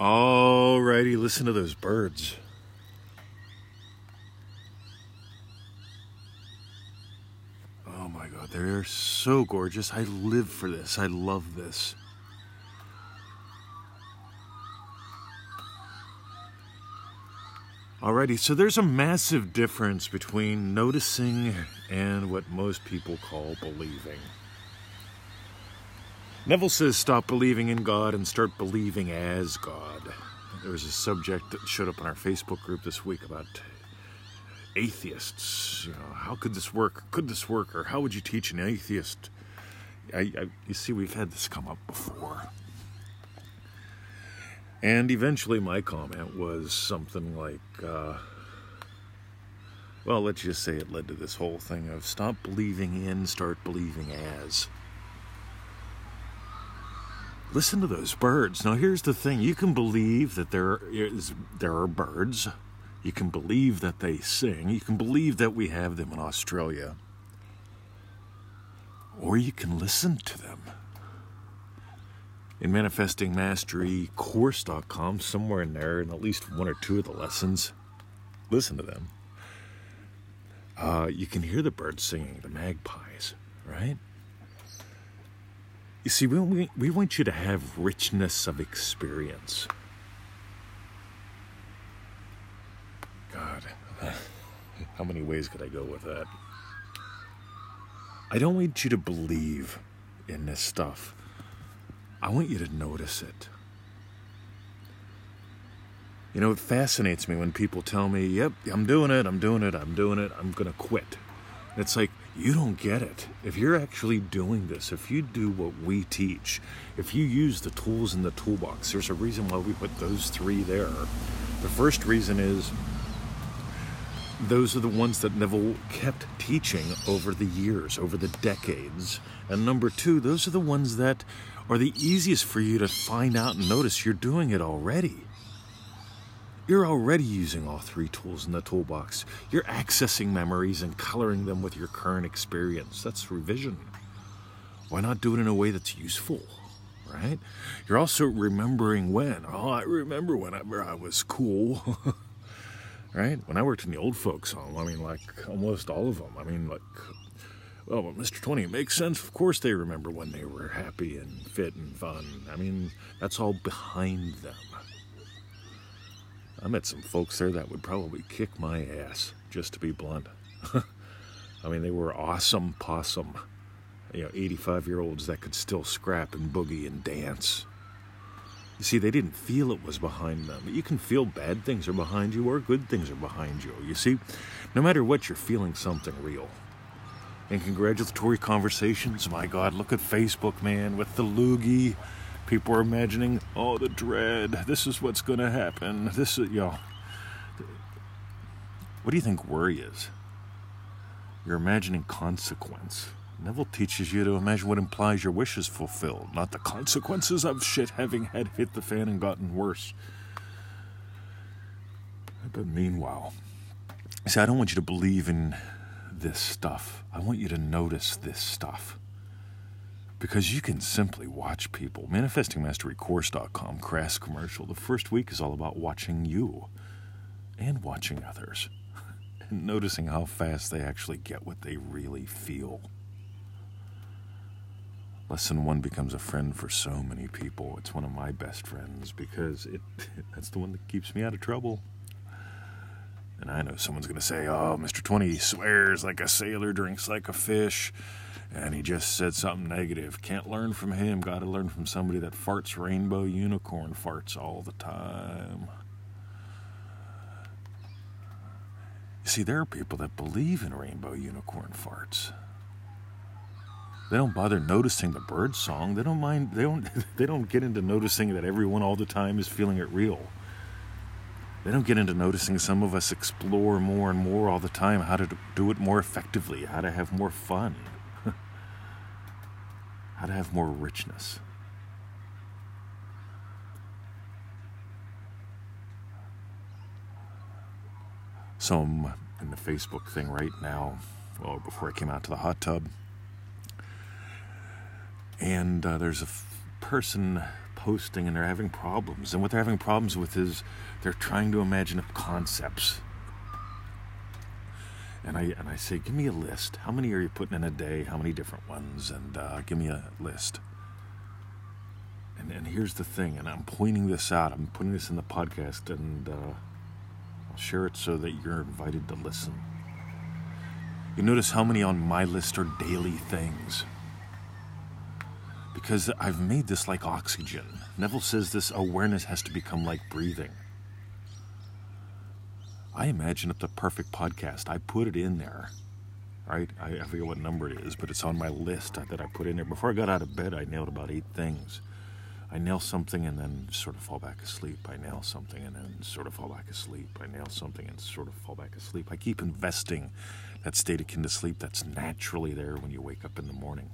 Alrighty, listen to those birds. Oh my god, they're so gorgeous. I live for this. I love this. Alrighty, so there's a massive difference between noticing and what most people call believing. Neville says stop believing in God and start believing as God. There was a subject that showed up on our Facebook group this week about atheists. You know, how could this work? Could this work? Or how would you teach an atheist? I, I, you see, we've had this come up before. And eventually, my comment was something like, uh, well, let's just say it led to this whole thing of stop believing in, start believing as. Listen to those birds. Now, here's the thing you can believe that there, is, there are birds, you can believe that they sing, you can believe that we have them in Australia, or you can listen to them in Manifesting Mastery course.com, somewhere in there, in at least one or two of the lessons, listen to them. Uh, you can hear the birds singing, the magpies, right? You see, we, we want you to have richness of experience. God, how many ways could I go with that? I don't want you to believe in this stuff. I want you to notice it. You know, it fascinates me when people tell me, yep, I'm doing it, I'm doing it, I'm doing it, I'm going to quit. It's like, you don't get it. If you're actually doing this, if you do what we teach, if you use the tools in the toolbox, there's a reason why we put those three there. The first reason is those are the ones that Neville kept teaching over the years, over the decades. And number two, those are the ones that are the easiest for you to find out and notice you're doing it already. You're already using all three tools in the toolbox. You're accessing memories and coloring them with your current experience. That's revision. Why not do it in a way that's useful? Right? You're also remembering when. Oh, I remember whenever I was cool. right? When I worked in the old folks' home, I mean, like almost all of them. I mean, like well, but Mr. 20, it makes sense. Of course, they remember when they were happy and fit and fun. I mean, that's all behind them. I met some folks there that would probably kick my ass, just to be blunt. I mean, they were awesome possum. You know, 85 year olds that could still scrap and boogie and dance. You see, they didn't feel it was behind them. You can feel bad things are behind you or good things are behind you. You see, no matter what, you're feeling something real and congratulatory conversations. My God, look at Facebook, man, with the loogie. People are imagining, oh, the dread. This is what's going to happen. This is, know. What do you think worry is? You're imagining consequence. Neville teaches you to imagine what implies your wish is fulfilled, not the consequences of shit having had hit the fan and gotten worse. But meanwhile, see, I don't want you to believe in this stuff. I want you to notice this stuff. Because you can simply watch people. ManifestingMasteryCourse.com, crass commercial. The first week is all about watching you and watching others and noticing how fast they actually get what they really feel. Lesson one becomes a friend for so many people. It's one of my best friends because it that's the one that keeps me out of trouble. And I know someone's going to say, oh, Mr. 20 swears like a sailor, drinks like a fish, and he just said something negative. Can't learn from him. Got to learn from somebody that farts rainbow unicorn farts all the time. You see, there are people that believe in rainbow unicorn farts. They don't bother noticing the bird song. They don't mind. They don't. They don't get into noticing that everyone all the time is feeling it real. They don't get into noticing some of us explore more and more all the time how to do it more effectively, how to have more fun, how to have more richness. So I'm in the Facebook thing right now, well, before I came out to the hot tub. And uh, there's a f- person posting and they're having problems. And what they're having problems with is they're trying to imagine concepts. And I and I say, give me a list. How many are you putting in a day? How many different ones? And uh, give me a list. And and here's the thing. And I'm pointing this out. I'm putting this in the podcast, and uh, I'll share it so that you're invited to listen. You notice how many on my list are daily things because I've made this like oxygen. Neville says this awareness has to become like breathing. I imagine it the perfect podcast. I put it in there, right? I, I forget what number it is, but it's on my list that I put in there. Before I got out of bed, I nailed about eight things. I nail something and then sort of fall back asleep. I nail something and then sort of fall back asleep. I nail something and sort of fall back asleep. I keep investing that state akin to sleep that's naturally there when you wake up in the morning.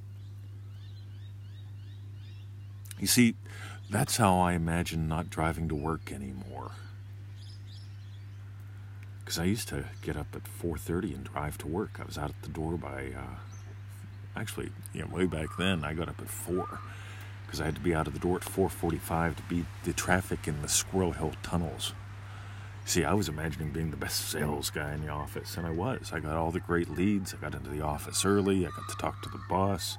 You see, that's how I imagine not driving to work anymore. Because I used to get up at 4:30 and drive to work. I was out at the door by, uh, actually, you know, way back then. I got up at four because I had to be out of the door at 4:45 to beat the traffic in the Squirrel Hill tunnels. See, I was imagining being the best sales guy in the office, and I was. I got all the great leads. I got into the office early. I got to talk to the boss.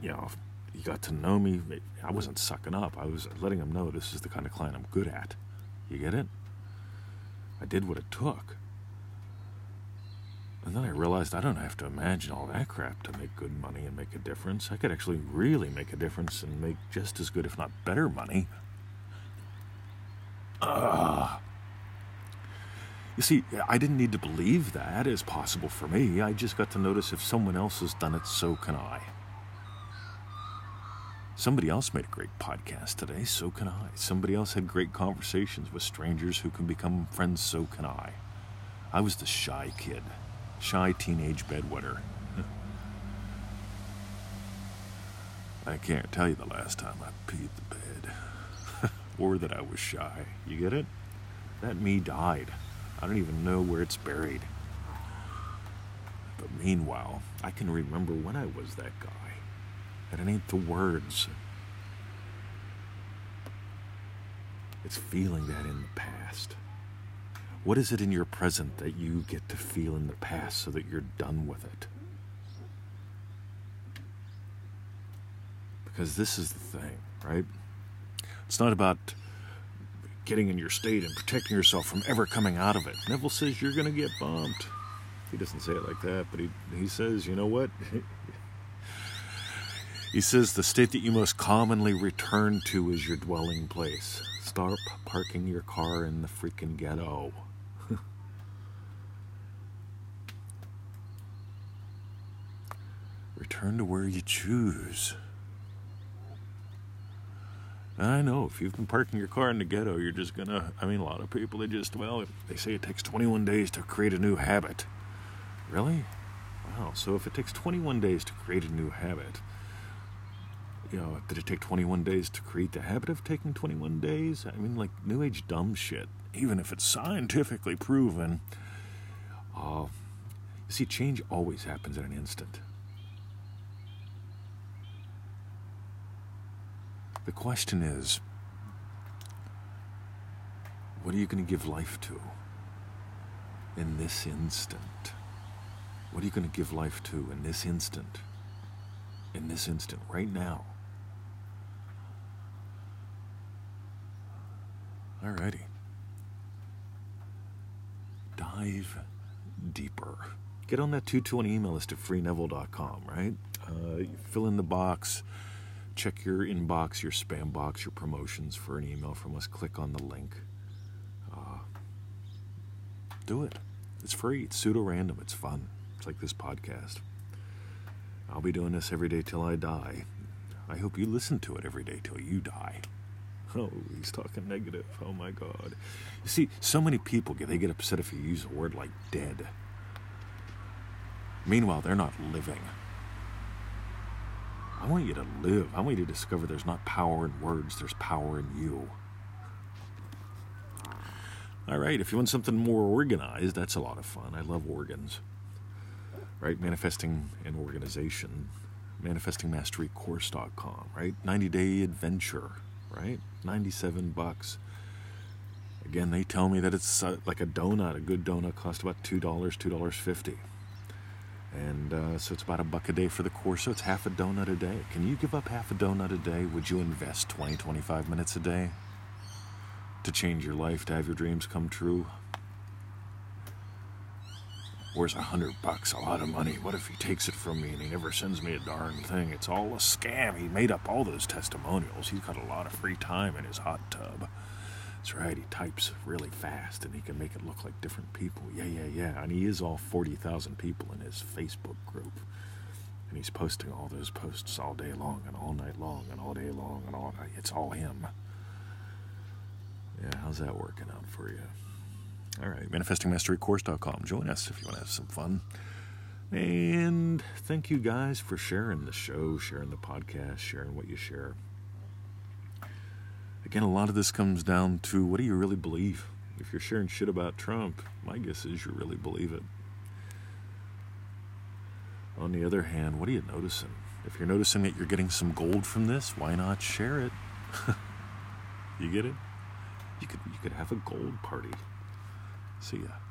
You know, he got to know me. I wasn't sucking up. I was letting him know this is the kind of client I'm good at. You get it? I did what it took. And then I realized I don't have to imagine all that crap to make good money and make a difference. I could actually really make a difference and make just as good, if not better, money. Ah. You see, I didn't need to believe that as possible for me. I just got to notice if someone else has done it, so can I. Somebody else made a great podcast today, so can I. Somebody else had great conversations with strangers who can become friends, so can I. I was the shy kid, shy teenage bedwetter. I can't tell you the last time I peed the bed, or that I was shy. You get it? That me died. I don't even know where it's buried. But meanwhile, I can remember when I was that guy. It ain't the words. It's feeling that in the past. What is it in your present that you get to feel in the past so that you're done with it? Because this is the thing, right? It's not about getting in your state and protecting yourself from ever coming out of it. Neville says you're going to get bumped. He doesn't say it like that, but he, he says, you know what? He says the state that you most commonly return to is your dwelling place. Stop parking your car in the freaking ghetto. return to where you choose. I know if you've been parking your car in the ghetto, you're just gonna. I mean, a lot of people they just well, they say it takes 21 days to create a new habit. Really? Wow. So if it takes 21 days to create a new habit, you know, did it take 21 days to create the habit of taking 21 days? I mean, like New Age dumb shit, even if it's scientifically proven. Uh, you see, change always happens in an instant. The question is what are you going to give life to in this instant? What are you going to give life to in this instant? In this instant, right now? Alrighty. Dive deeper. Get on that 220 email list at freeneville.com, right? Uh, fill in the box, check your inbox, your spam box, your promotions for an email from us. Click on the link. Uh, do it. It's free. It's pseudo random. It's fun. It's like this podcast. I'll be doing this every day till I die. I hope you listen to it every day till you die. Oh, he's talking negative. Oh my God. You see, so many people get they get upset if you use a word like dead. Meanwhile, they're not living. I want you to live. I want you to discover there's not power in words, there's power in you. All right, if you want something more organized, that's a lot of fun. I love organs. Right? Manifesting an organization. ManifestingMasteryCourse.com, right? 90 day adventure right? 97 bucks. Again, they tell me that it's uh, like a donut. A good donut costs about $2, $2.50. And uh, so it's about a buck a day for the course. So it's half a donut a day. Can you give up half a donut a day? Would you invest 20, 25 minutes a day to change your life, to have your dreams come true? Where's a hundred bucks? A lot of money. What if he takes it from me and he never sends me a darn thing? It's all a scam. He made up all those testimonials. He's got a lot of free time in his hot tub. That's right, he types really fast and he can make it look like different people. Yeah, yeah, yeah. And he is all 40,000 people in his Facebook group. And he's posting all those posts all day long and all night long and all day long and all night. It's all him. Yeah, how's that working out for you? All right, manifestingmasterycourse.com. Join us if you want to have some fun. And thank you guys for sharing the show, sharing the podcast, sharing what you share. Again, a lot of this comes down to what do you really believe? If you're sharing shit about Trump, my guess is you really believe it. On the other hand, what are you noticing? If you're noticing that you're getting some gold from this, why not share it? you get it? You could you could have a gold party. See ya.